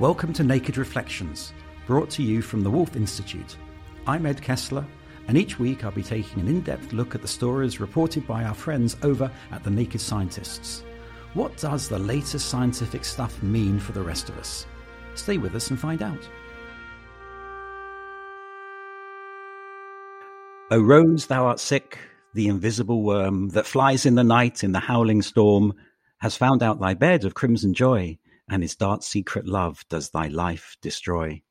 Welcome to Naked Reflections, brought to you from the Woolf Institute. I'm Ed Kessler, and each week I'll be taking an in depth look at the stories reported by our friends over at the Naked Scientists. What does the latest scientific stuff mean for the rest of us? Stay with us and find out. O rose, thou art sick, the invisible worm that flies in the night in the howling storm has found out thy bed of crimson joy and his dark secret love does thy life destroy.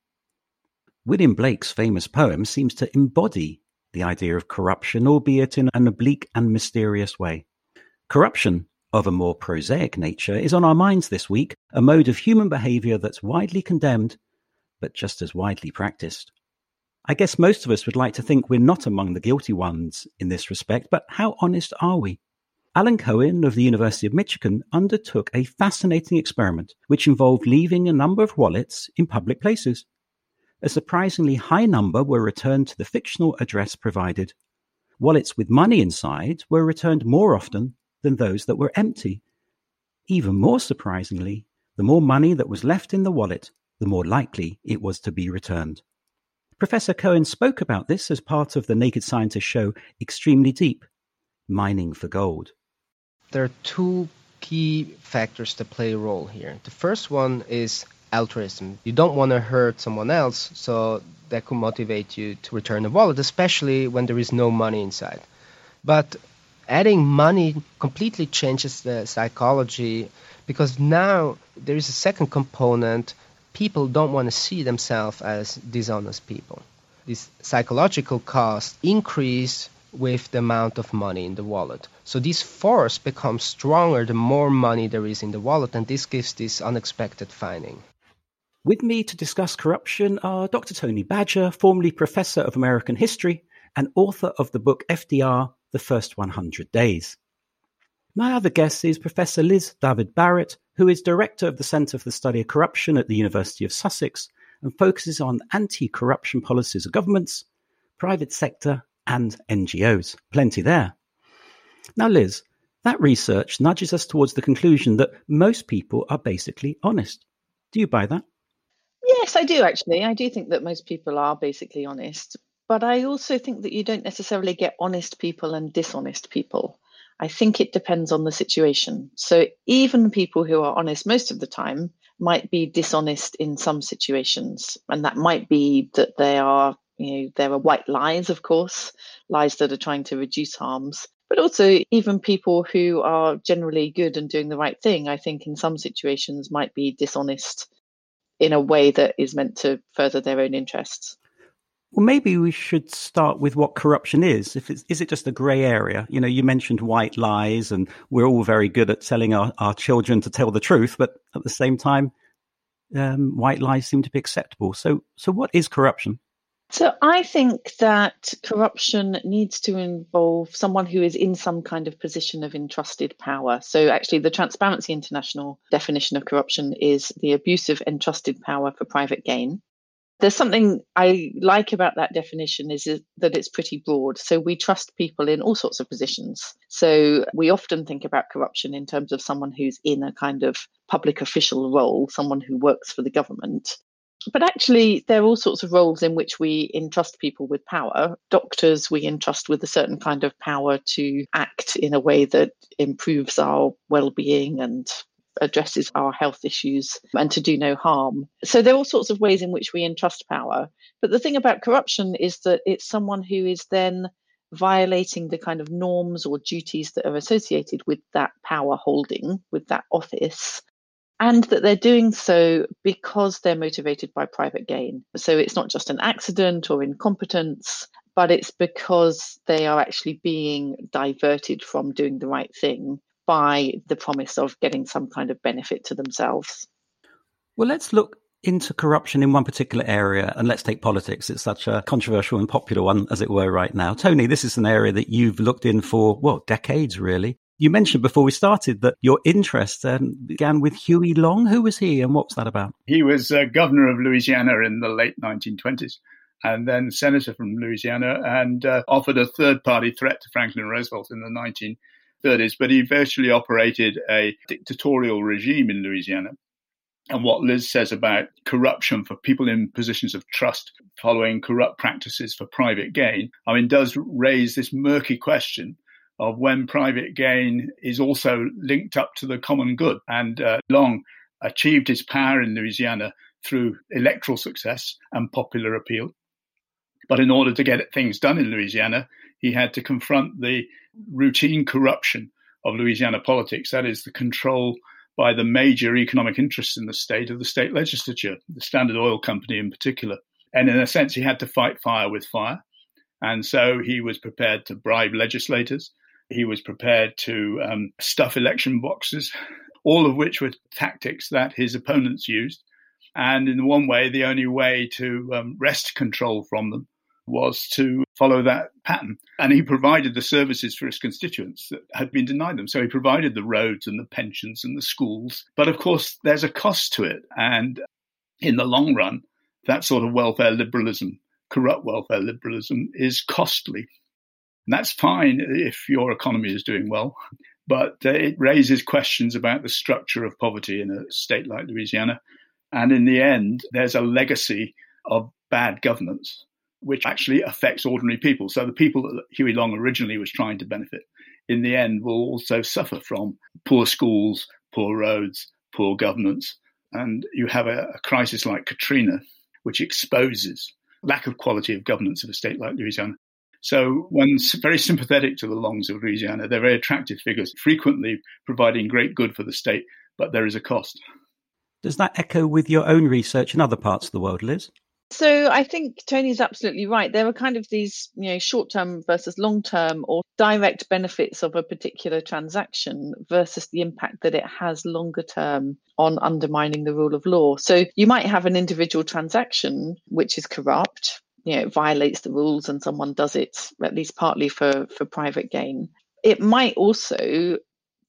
William Blake's famous poem seems to embody the idea of corruption, albeit in an oblique and mysterious way. Corruption, of a more prosaic nature, is on our minds this week, a mode of human behavior that's widely condemned, but just as widely practiced. I guess most of us would like to think we're not among the guilty ones in this respect, but how honest are we? Alain Cohn of the University of Michigan undertook a fascinating experiment which involved leaving a number of wallets in public places. A surprisingly high number were returned to the fictional address provided. Wallets with money inside were returned more often than those that were empty. Even more surprisingly, the more money that was left in the wallet, the more likely it was to be returned. Professor Cohen spoke about this as part of the Naked Scientist show Extremely Deep Mining for Gold there are two key factors that play a role here. The first one is altruism. You don't want to hurt someone else, so that could motivate you to return the wallet, especially when there is no money inside. But adding money completely changes the psychology because now there is a second component. People don't want to see themselves as dishonest people. This psychological cost increase with the amount of money in the wallet. So this force becomes stronger the more money there is in the wallet, and this gives this unexpected finding. With me to discuss corruption are Dr. Tony Badger, formerly Professor of American History and author of the book FDR The First 100 Days. My other guest is Professor Liz David Barrett, who is Director of the Centre for the Study of Corruption at the University of Sussex and focuses on anti corruption policies of governments, private sector, and NGOs. Plenty there. Now, Liz, that research nudges us towards the conclusion that most people are basically honest. Do you buy that? Yes, I do actually. I do think that most people are basically honest. But I also think that you don't necessarily get honest people and dishonest people. I think it depends on the situation. So even people who are honest most of the time might be dishonest in some situations. And that might be that they are you know, there are white lies, of course, lies that are trying to reduce harms, but also even people who are generally good and doing the right thing, I think in some situations might be dishonest in a way that is meant to further their own interests. Well, maybe we should start with what corruption is. If it's, is it just a grey area? You know, you mentioned white lies, and we're all very good at telling our, our children to tell the truth, but at the same time, um, white lies seem to be acceptable. So, so what is corruption? So I think that corruption needs to involve someone who is in some kind of position of entrusted power. So actually the Transparency International definition of corruption is the abuse of entrusted power for private gain. There's something I like about that definition is that it's pretty broad. So we trust people in all sorts of positions. So we often think about corruption in terms of someone who's in a kind of public official role, someone who works for the government. But actually, there are all sorts of roles in which we entrust people with power. Doctors, we entrust with a certain kind of power to act in a way that improves our well being and addresses our health issues and to do no harm. So there are all sorts of ways in which we entrust power. But the thing about corruption is that it's someone who is then violating the kind of norms or duties that are associated with that power holding, with that office, and that they're doing so because they're motivated by private gain. So it's not just an accident or incompetence, but it's because they are actually being diverted from doing the right thing by the promise of getting some kind of benefit to themselves. Well, let's look into corruption in one particular area and let's take politics. It's such a controversial and popular one, as it were, right now. Tony, this is an area that you've looked in for, well, decades, really. You mentioned before we started that your interest um, began with Huey Long. Who was he and what was that about? He was uh, governor of Louisiana in the late 1920s and then senator from Louisiana and uh, offered a third party threat to Franklin Roosevelt in the 1930s. But he virtually operated a dictatorial regime in Louisiana and what Liz says about corruption for people in positions of trust following corrupt practices for private gain, I mean, does raise this murky question of when private gain is also linked up to the common good. And uh, Long achieved his power in Louisiana through electoral success and popular appeal. But in order to get things done in Louisiana, he had to confront the routine corruption of Louisiana politics, that is, the control by the major economic interests in the state of the state legislature, the Standard Oil Company in particular. And in a sense, he had to fight fire with fire. And so he was prepared to bribe legislators. He was prepared to um, stuff election boxes, all of which were tactics that his opponents used. And in one way, the only way to um, wrest control from them was to follow that pattern. And he provided the services for his constituents that had been denied them. So he provided the roads and the pensions and the schools. But of course, there's a cost to it. And in the long run, that sort of welfare liberalism, corrupt welfare liberalism, is costly. And that's fine if your economy is doing well. But uh, it raises questions about the structure of poverty in a state like Louisiana. And in the end, there's a legacy of bad governance which actually affects ordinary people. So the people that Huey Long originally was trying to benefit in the end will also suffer from poor schools, poor roads, poor governance. And you have a, a crisis like Katrina, which exposes lack of quality of governance of a state like Louisiana. So one's very sympathetic to the Longs of Louisiana. They're very attractive figures, frequently providing great good for the state, but there is a cost. Does that echo with your own research in other parts of the world, Liz? So I think Tony's absolutely right. There are kind of these, you know, short-term versus long-term or direct benefits of a particular transaction versus the impact that it has longer term on undermining the rule of law. So you might have an individual transaction which is corrupt, you know, violates the rules and someone does it at least partly for for private gain. It might also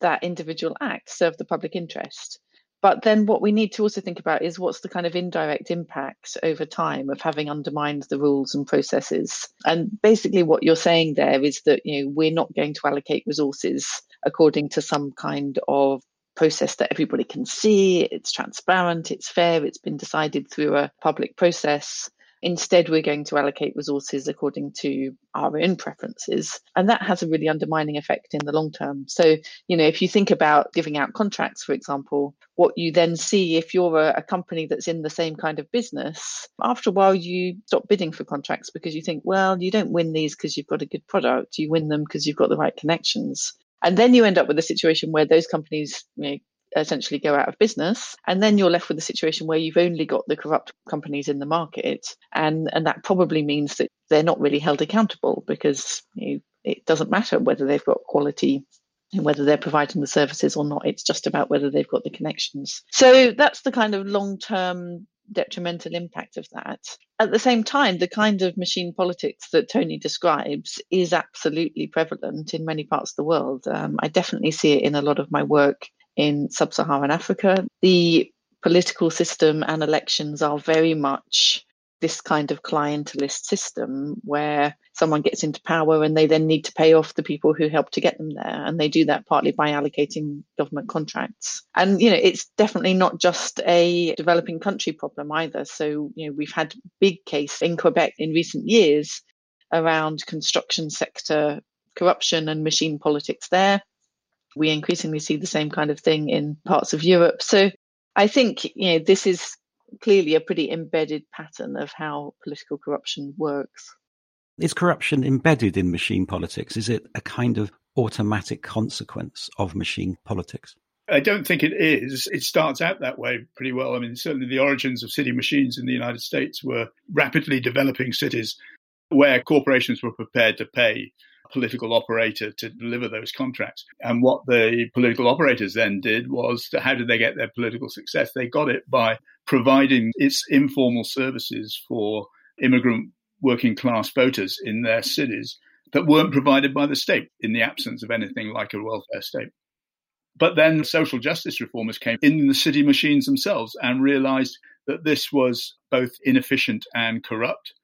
that individual act serve the public interest. But then what we need to also think about is what's the kind of indirect impact over time of having undermined the rules and processes. And basically what you're saying there is that you know we're not going to allocate resources according to some kind of process that everybody can see, it's transparent, it's fair, it's been decided through a public process. Instead, we're going to allocate resources according to our own preferences. And that has a really undermining effect in the long term. So, you know, if you think about giving out contracts, for example, what you then see if you're a, a company that's in the same kind of business, after a while, you stop bidding for contracts because you think, well, you don't win these because you've got a good product. You win them because you've got the right connections. And then you end up with a situation where those companies you know, essentially go out of business and then you're left with a situation where you've only got the corrupt companies in the market and and that probably means that they're not really held accountable because you know, it doesn't matter whether they've got quality and whether they're providing the services or not it's just about whether they've got the connections so that's the kind of long term detrimental impact of that. At the same time, the kind of machine politics that Tony describes is absolutely prevalent in many parts of the world. Um, I definitely see it in a lot of my work in sub Saharan Africa. The political system and elections are very much this kind of clientelist system where someone gets into power and they then need to pay off the people who helped to get them there. And they do that partly by allocating government contracts. And, you know, it's definitely not just a developing country problem either. So, you know, we've had big case in Quebec in recent years around construction sector corruption and machine politics there. We increasingly see the same kind of thing in parts of Europe. So I think you know this is clearly a pretty embedded pattern of how political corruption works. Is corruption embedded in machine politics? Is it a kind of automatic consequence of machine politics? I don't think it is. It starts out that way pretty well. I mean, certainly the origins of city machines in the United States were rapidly developing cities where corporations were prepared to pay a political operator to deliver those contracts. And what the political operators then did was to, how did they get their political success? They got it by providing its informal services for immigrant working class voters in their cities that weren't provided by the state in the absence of anything like a welfare state. But then social justice reformers came in the city machines themselves and realized that this was both inefficient and corrupt,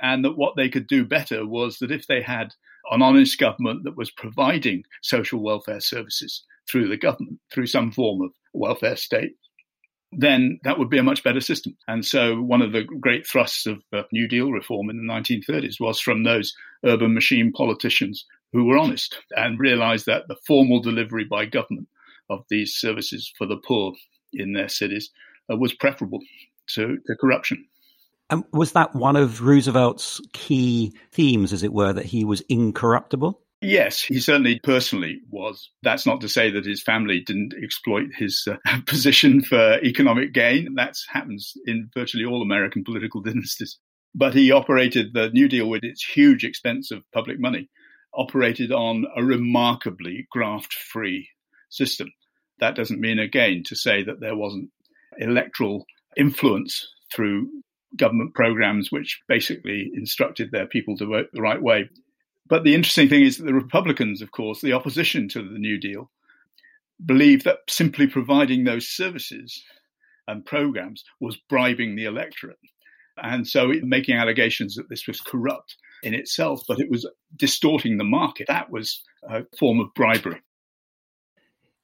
and that what they could do better was that if they had an honest government that was providing social welfare services through the government, through some form of welfare state, then that would be a much better system. And so, one of the great thrusts of uh, New Deal reform in the 1930s was from those urban machine politicians who were honest and realized that the formal delivery by government of these services for the poor in their cities uh, was preferable to, to corruption. And was that one of Roosevelt's key themes, as it were, that he was incorruptible? Yes, he certainly personally was. That's not to say that his family didn't exploit his uh, position for economic gain. That happens in virtually all American political dynasties. But he operated the New Deal with its huge expense of public money, operated on a remarkably graft free system. That doesn't mean, again, to say that there wasn't electoral influence through government programs which basically instructed their people to vote the right way. But the interesting thing is that the Republicans, of course, the opposition to the New Deal, believed that simply providing those services and programs was bribing the electorate. And so making allegations that this was corrupt in itself, but it was distorting the market, that was a form of bribery.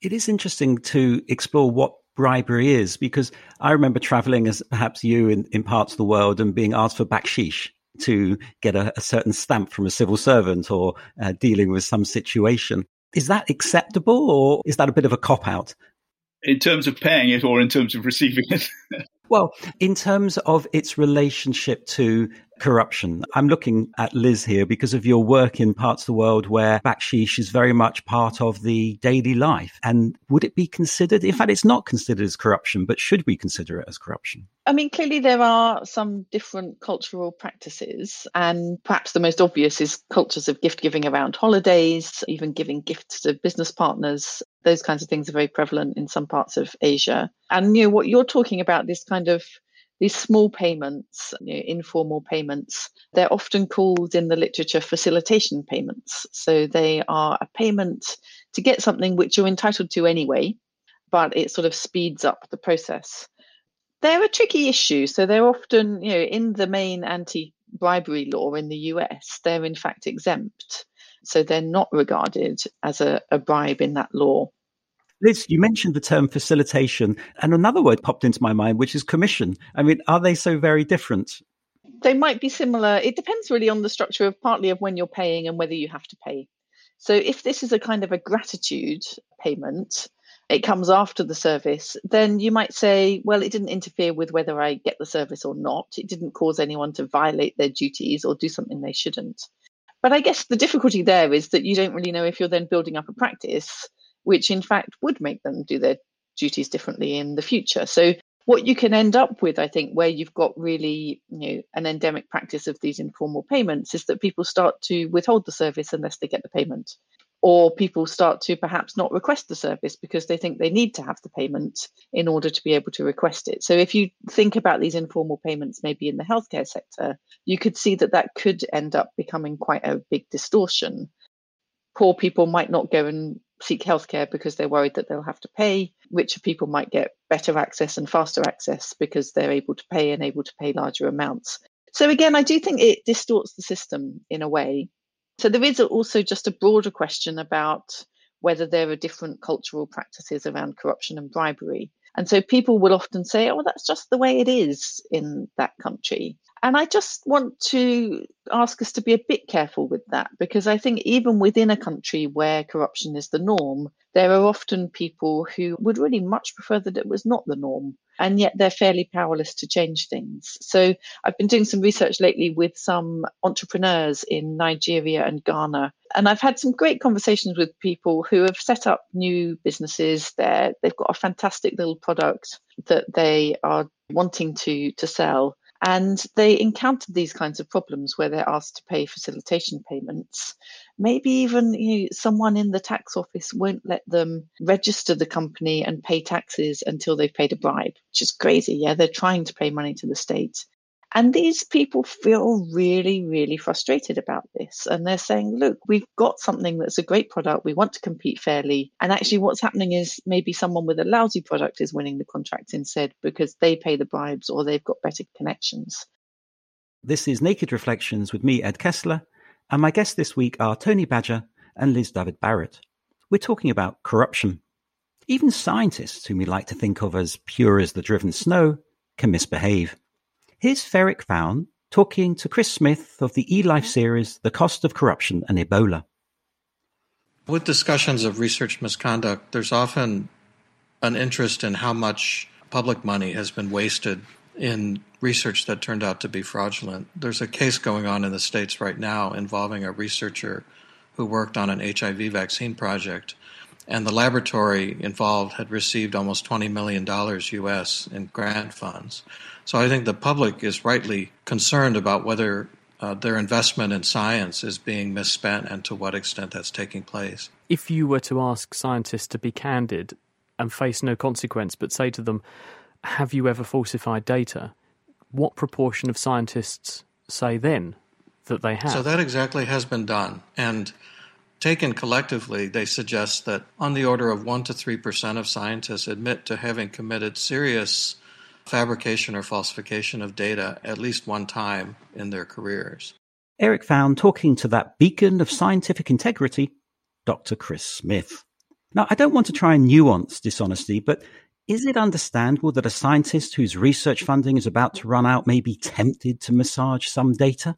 It is interesting to explore what bribery is because I remember traveling as perhaps you in, in parts of the world and being asked for baksheesh to get a, a certain stamp from a civil servant or uh, dealing with some situation. Is that acceptable or is that a bit of a cop out? In terms of paying it or in terms of receiving it? well, in terms of its relationship to corruption. I'm looking at Liz here because of your work in parts of the world where baksheesh is very much part of the daily life. And would it be considered, in fact, it's not considered as corruption, but should we consider it as corruption? I mean, clearly there are some different cultural practices, and perhaps the most obvious is cultures of gift giving around holidays, even giving gifts to business partners. Those kinds of things are very prevalent in some parts of Asia. And you know what you're talking about, this kind of these small payments, you know, informal payments, they're often called in the literature facilitation payments. So they are a payment to get something which you're entitled to anyway, but it sort of speeds up the process. They're a tricky issue. So they're often, you know, in the main anti bribery law in the US, they're in fact exempt. So they're not regarded as a, a bribe in that law. Liz, you mentioned the term facilitation, and another word popped into my mind, which is commission. I mean, are they so very different? They might be similar. It depends really on the structure of partly of when you're paying and whether you have to pay. So if this is a kind of a gratitude payment, it comes after the service, then you might say, well, it didn't interfere with whether I get the service or not. It didn't cause anyone to violate their duties or do something they shouldn't. But I guess the difficulty there is that you don't really know if you're then building up a practice which in fact would make them do their duties differently in the future. So what you can end up with, I think, where you've got really you know, an endemic practice of these informal payments is that people start to withhold the service unless they get the payment. Or people start to perhaps not request the service because they think they need to have the payment in order to be able to request it. So, if you think about these informal payments maybe in the healthcare sector, you could see that that could end up becoming quite a big distortion. Poor people might not go and seek healthcare because they're worried that they'll have to pay. Richer people might get better access and faster access because they're able to pay and able to pay larger amounts. So, again, I do think it distorts the system in a way. So, there is also just a broader question about whether there are different cultural practices around corruption and bribery. And so people will often say, oh, that's just the way it is in that country. And I just want to ask us to be a bit careful with that because I think even within a country where corruption is the norm, there are often people who would really much prefer that it was not the norm. And yet they're fairly powerless to change things. So I've been doing some research lately with some entrepreneurs in Nigeria and Ghana. And I've had some great conversations with people who have set up new businesses there. They've got a fantastic little product that they are wanting to, to sell and they encountered these kinds of problems where they're asked to pay facilitation payments. Maybe even you know, someone in the tax office won't let them register the company and pay taxes until they've paid a bribe, which is crazy. Yeah, they're trying to pay money to the state. And these people feel really, really frustrated about this. And they're saying, look, we've got something that's a great product. We want to compete fairly. And actually, what's happening is maybe someone with a lousy product is winning the contract instead because they pay the bribes or they've got better connections. This is Naked Reflections with me, Ed Kessler. And my guests this week are Tony Badger and Liz David Barrett. We're talking about corruption. Even scientists, whom we like to think of as pure as the driven snow, can misbehave. Here's Ferric Fang talking to Chris Smith of the eLife mm-hmm. series, The Cost of Corruption and Ebola. With discussions of research misconduct, there's often an interest in how much public money has been wasted in research that turned out to be fraudulent. There's a case going on in the States right now involving a researcher who worked on an HIV vaccine project, and the laboratory involved had received almost $20 million US in grant funds. So I think the public is rightly concerned about whether uh, their investment in science is being misspent and to what extent that's taking place. If you were to ask scientists to be candid and face no consequence, but say to them, Have you ever falsified data? What proportion of scientists say then that they have? So that exactly has been done. And taken collectively, they suggest that on the order of 1% to 3% of scientists admit to having committed serious fabrication or falsification of data at least one time in their careers. Ferric Fang talking to that beacon of scientific integrity, Dr. Chris Smith. Now, I don't want to try and nuance dishonesty, but is it understandable that a scientist whose research funding is about to run out may be tempted to massage some data?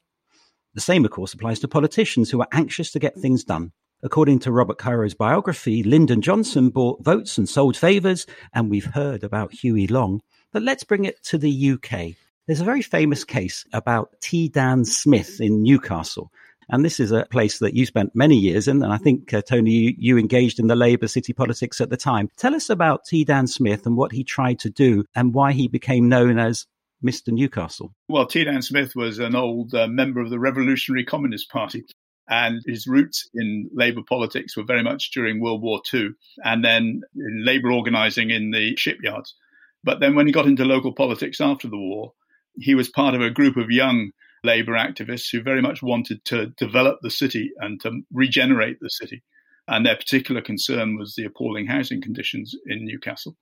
The same, of course, applies to politicians who are anxious to get things done. According to Robert Caro's biography, Lyndon Johnson bought votes and sold favours, and we've heard about Huey Long. But let's bring it to the UK. There's a very famous case about T. Dan Smith in Newcastle. And this is a place that you spent many years in. And I think, uh, Tony, you, you, engaged in the Labour city politics at the time. Tell us about T. Dan Smith and what he tried to do and why he became known as Mr. Newcastle. Well, T. Dan Smith was an old uh, member of the Revolutionary Communist Party. And his roots in Labour politics were very much during World War II and then in Labour organising in the shipyards. But then when he got into local politics after the war, he was part of a group of young Labour activists who very much wanted to develop the city and to regenerate the city. And their particular concern was the appalling housing conditions in Newcastle.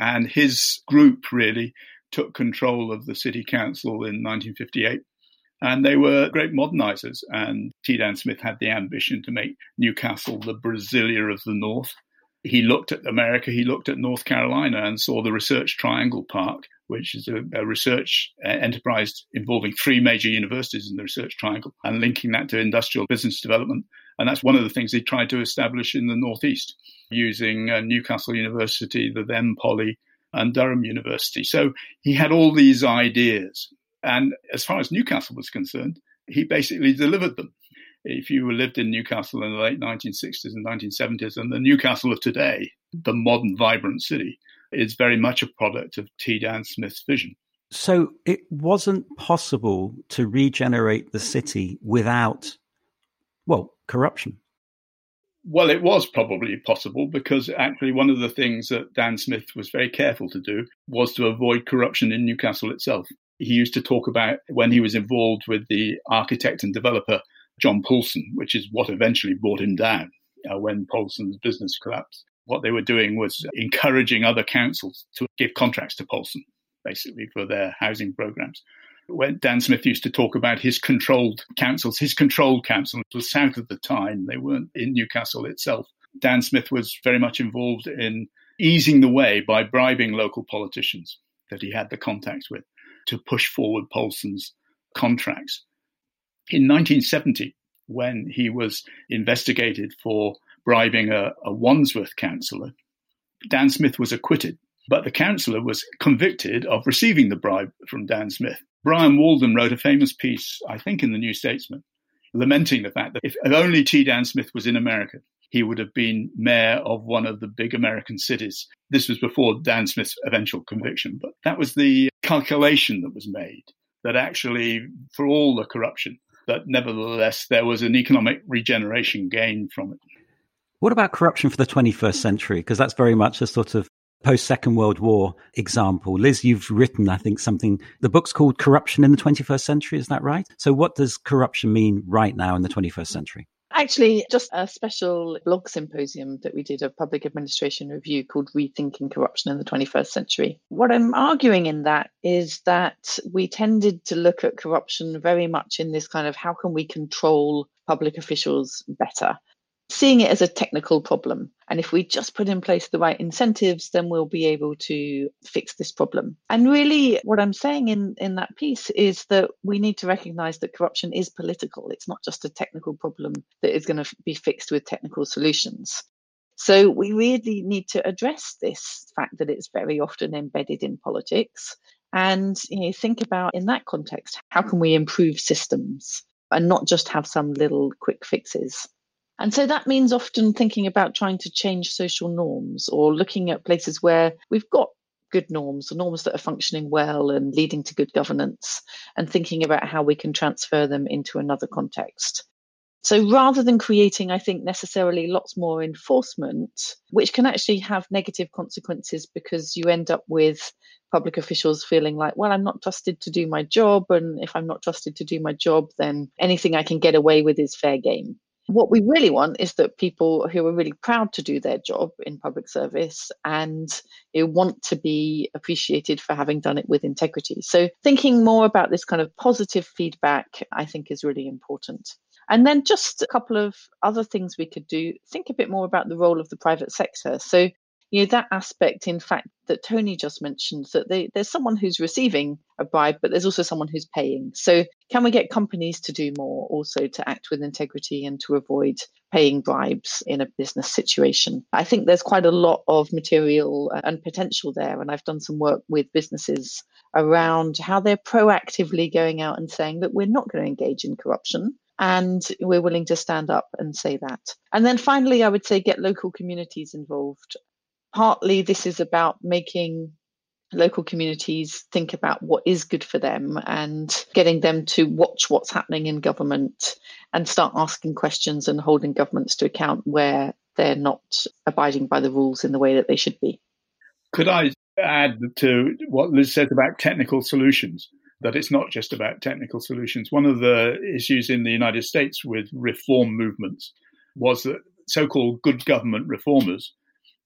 And his group really took control of the city council in 1958. And they were great modernizers. And T. Dan Smith had the ambition to make Newcastle the Brasilia of the North he looked at America, he looked at North Carolina and saw the Research Triangle Park, which is a, a, research uh, enterprise involving three major universities in the Research Triangle and linking that to industrial business development. And that's one of the things he tried to establish in the Northeast using uh, Newcastle University, the then Poly, and Durham University. So he had all these ideas. And as far as Newcastle was concerned, he basically delivered them if you lived in Newcastle in the late 1960s and 1970s, and the Newcastle of today, the modern, vibrant city, is very much a product of T. Dan Smith's vision. So it wasn't possible to regenerate the city without, well, corruption. Well, it was probably possible because actually one of the things that Dan Smith was very careful to do was to avoid corruption in Newcastle itself. He used to talk about when he was involved with the architect and developer John Poulson, which is what eventually brought him down uh, when Poulson's business collapsed. What they were doing was encouraging other councils to give contracts to Paulson, basically, for their housing programs. When Dan Smith used to talk about his controlled councils, his controlled council was south of the Tyne. They weren't in Newcastle itself. Dan Smith was very much involved in easing the way by bribing local politicians that he had the contacts with to push forward Poulson's contracts. In 1970, when he was investigated for bribing a, a Wandsworth councillor, Dan Smith was acquitted, but the councillor was convicted of receiving the bribe from Dan Smith. Brian Walden wrote a famous piece, I think, in the New Statesman, lamenting the fact that if only T. Dan Smith was in America, he would have been mayor of one of the big American cities. This was before Dan Smith's eventual conviction, but that was the calculation that was made that actually, for all the corruption, that nevertheless there was an economic regeneration gain from it. What about corruption for the 21st century? Because that's very much a sort of post Second World War example. Liz, you've written, I think, something. The book's called Corruption in the 21st Century. Is that right? So, what does corruption mean right now in the 21st century? Actually, just a special blog symposium that we did of public administration review called Rethinking Corruption in the 21st Century. What I'm arguing in that is that we tended to look at corruption very much in this kind of how can we control public officials better? Seeing it as a technical problem. And if we just put in place the right incentives, then we'll be able to fix this problem. And really, what I'm saying in, in that piece is that we need to recognize that corruption is political. It's not just a technical problem that is going to be fixed with technical solutions. So we really need to address this fact that it's very often embedded in politics and you know, think about in that context, how can we improve systems and not just have some little quick fixes? And so that means often thinking about trying to change social norms or looking at places where we've got good norms, the norms that are functioning well and leading to good governance, and thinking about how we can transfer them into another context. So rather than creating, I think, necessarily lots more enforcement, which can actually have negative consequences because you end up with public officials feeling like, well, I'm not trusted to do my job. And if I'm not trusted to do my job, then anything I can get away with is fair game. What we really want is that people who are really proud to do their job in public service and who want to be appreciated for having done it with integrity. So, thinking more about this kind of positive feedback, I think, is really important. And then just a couple of other things we could do. Think a bit more about the role of the private sector. So, you know that aspect in fact that tony just mentioned that they, there's someone who's receiving a bribe but there's also someone who's paying. So can we get companies to do more also to act with integrity and to avoid paying bribes in a business situation? I think there's quite a lot of material uh, and potential there and i've done some work with businesses around how they're proactively going out and saying that we're not going to engage in corruption and we're willing to stand up and say that. And then finally, I would say get local communities involved partly this is about making local communities think about what is good for them and getting them to watch what's happening in government and start asking questions and holding governments to account where they're not abiding by the rules in the way that they should be. Could I add to what Liz said about technical solutions? That it's not just about technical solutions. One of the issues in the United States with reform movements was that so called good government reformers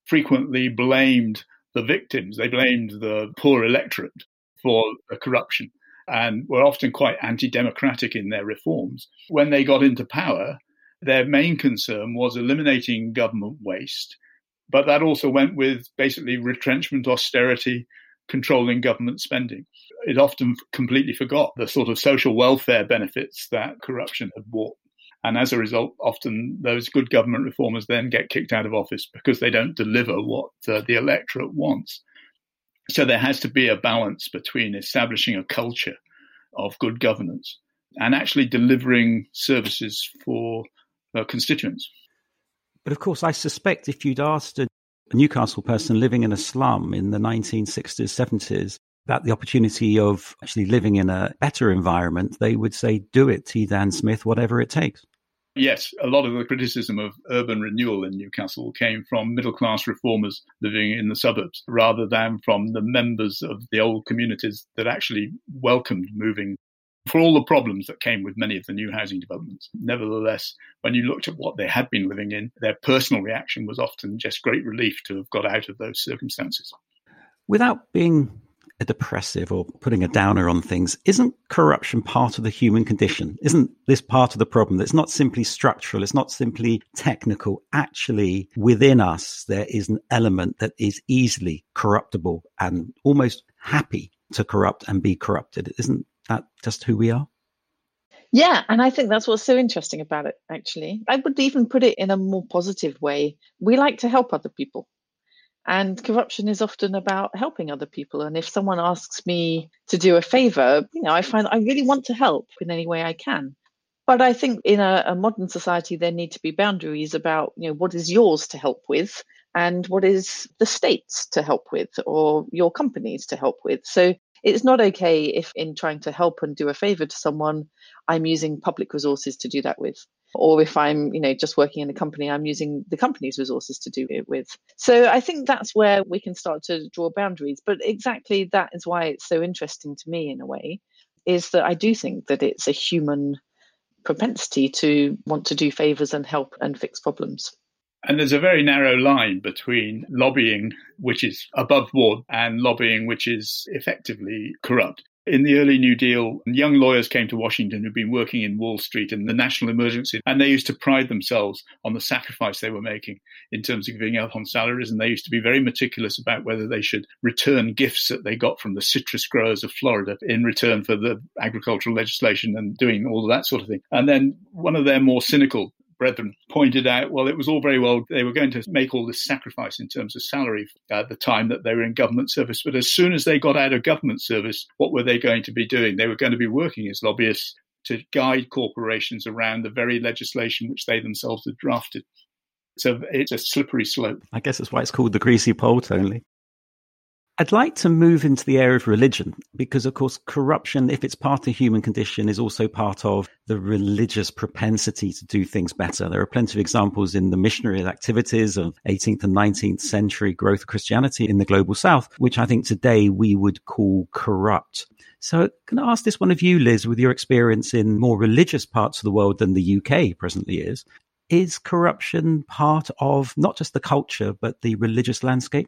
frequently blamed the victims. They blamed the poor electorate for the corruption and were often quite anti democratic in their reforms. When they got into power, their main concern was eliminating government waste, but that also went with basically retrenchment, austerity, controlling government spending. It often completely forgot the sort of social welfare benefits that corruption had brought. And as a result, often those good government reformers then get kicked out of office because they don't deliver what uh, the electorate wants. So there has to be a balance between establishing a culture of good governance and actually delivering services for uh, constituents. But of course, I suspect if you'd asked a Newcastle person living in a slum in the 1960s, 70s, about the opportunity of actually living in a better environment, they would say, do it, T. Dan Smith, whatever it takes. Yes, a lot of the criticism of urban renewal in Newcastle came from middle class reformers living in the suburbs rather than from the members of the old communities that actually welcomed moving for all the problems that came with many of the new housing developments. Nevertheless, when you looked at what they had been living in, their personal reaction was often just great relief to have got out of those circumstances. Without being a depressive or putting a downer on things, isn't corruption part of the human condition? Isn't this part of the problem? That it's not simply structural, it's not simply technical. Actually, within us, there is an element that is easily corruptible and almost happy to corrupt and be corrupted. Isn't that just who we are? Yeah, and I think that's what's so interesting about it, actually. I would even put it in a more positive way. We like to help other people. And corruption is often about helping other people. And if someone asks me to do a favor, you know, I find I really want to help in any way I can. But I think in a, a modern society, there need to be boundaries about, you know, what is yours to help with and what is the state's to help with or your company's to help with. So it's not okay if in trying to help and do a favor to someone, I'm using public resources to do that with or if I'm, you know, just working in a company, I'm using the company's resources to do it with. So I think that's where we can start to draw boundaries. But exactly that is why it's so interesting to me in a way, is that I do think that it's a human propensity to want to do favors and help and fix problems. And there's a very narrow line between lobbying, which is above board, and lobbying, which is effectively corrupt. In the early New Deal, young lawyers came to Washington who'd been working in Wall Street and the national emergency, and they used to pride themselves on the sacrifice they were making in terms of giving up on salaries. And they used to be very meticulous about whether they should return gifts that they got from the citrus growers of Florida in return for the agricultural legislation and doing all that sort of thing. And then one of their more cynical brethren pointed out, well, it was all very well. They were going to make all this sacrifice in terms of salary at the time that they were in government service. But as soon as they got out of government service, what were they going to be doing? They were going to be working as lobbyists to guide corporations around the very legislation which they themselves had drafted. So it's a slippery slope. I guess that's why it's called the greasy pole, Tony. I'd like to move into the area of religion because, of course, corruption, if it's part of the human condition, is also part of the religious propensity to do things better. There are plenty of examples in the missionary activities of 18th and 19th century growth of Christianity in the global south, which I think today we would call corrupt. So, can I ask this one of you, Liz, with your experience in more religious parts of the world than the UK presently is? Is corruption part of not just the culture, but the religious landscape?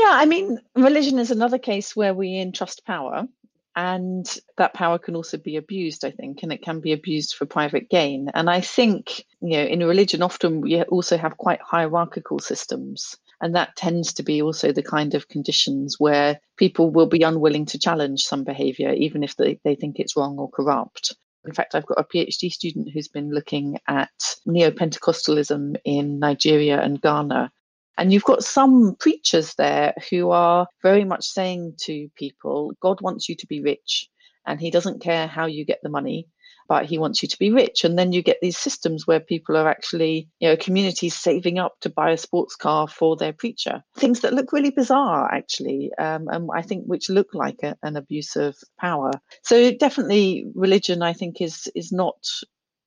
Yeah, I mean, religion is another case where we entrust power, and that power can also be abused, I think, and it can be abused for private gain. And I think, you know, in religion, often we also have quite hierarchical systems. And that tends to be also the kind of conditions where people will be unwilling to challenge some behavior, even if they, they think it's wrong or corrupt. In fact, I've got a PhD student who's been looking at neo Pentecostalism in Nigeria and Ghana and you've got some preachers there who are very much saying to people, God wants you to be rich and he doesn't care how you get the money, but he wants you to be rich. And then you get these systems where people are actually, you know, communities saving up to buy a sports car for their preacher. Things that look really bizarre, actually, um, and I think which look like a, an abuse of power. So definitely, religion, I think, is is not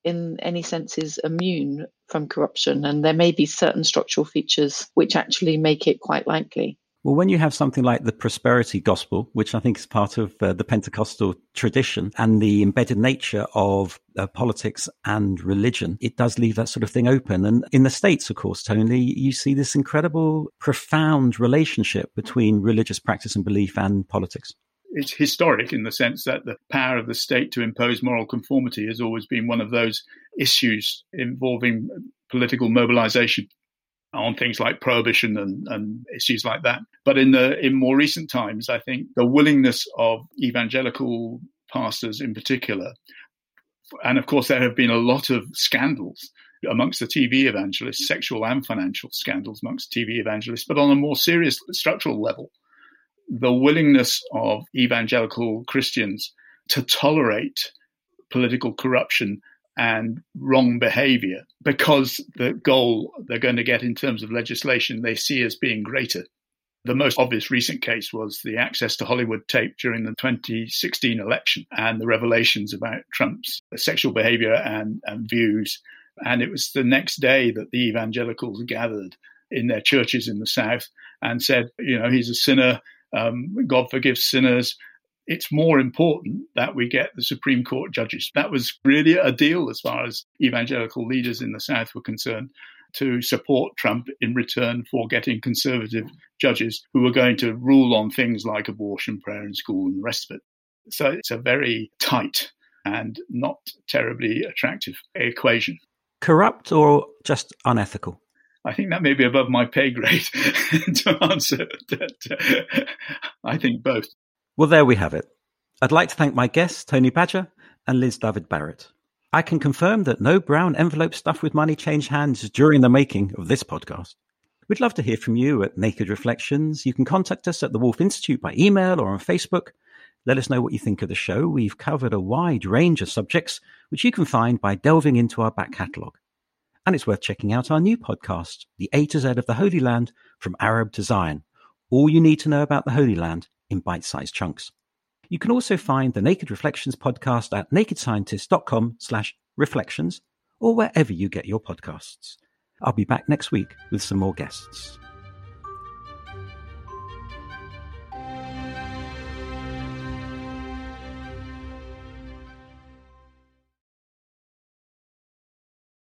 in any sense is immune from corruption, and there may be certain structural features which actually make it quite likely. Well, when you have something like the prosperity gospel, which I think is part of uh, the Pentecostal tradition and the embedded nature of uh, politics and religion, it does leave that sort of thing open. And in the States, of course, Tony, you see this incredible, profound relationship between religious practice and belief and politics it's historic in the sense that the power of the state to impose moral conformity has always been one of those issues involving political mobilization on things like prohibition and, and, issues like that. But in the in more recent times, I think the willingness of evangelical pastors in particular, and of course there have been a lot of scandals amongst the TV evangelists, sexual and financial scandals amongst TV evangelists, but on a more serious structural level, the willingness of evangelical Christians to tolerate political corruption and wrong behavior because the goal they're going to get in terms of legislation they see as being greater. The most obvious recent case was the access to Hollywood tape during the 2016 election and the revelations about Trump's sexual behavior and, and views. And it was the next day that the evangelicals gathered in their churches in the South and said, you know, he's a sinner um, God forgives sinners. It's more important that we get the Supreme Court judges. That was really a deal as far as evangelical leaders in the South were concerned. to support Trump in return for getting conservative judges who were going to rule on things like abortion, prayer in school, and the rest of it. So it's a very tight and not terribly attractive equation. Corrupt or just unethical? I think that may be above my pay grade to answer. That. Uh, I think both. Well, there we have it. I'd like to thank my guests, Tony Badger and Liz David Barrett. I can confirm that no brown envelope stuffed with money changed hands during the making of this podcast. We'd love to hear from you at Naked Reflections. You can contact us at the Woolf Institute by email or on Facebook. Let us know what you think of the show. We've covered a wide range of subjects, which you can find by delving into our back catalogue. And it's worth checking out our new podcast, The A to Z of the Holy Land from Arab to Zion. All you need to know about the Holy Land in bite sized chunks. You can also find the Naked Reflections podcast at nakedscientist.com slash reflections or wherever you get your podcasts. I'll be back next week with some more guests.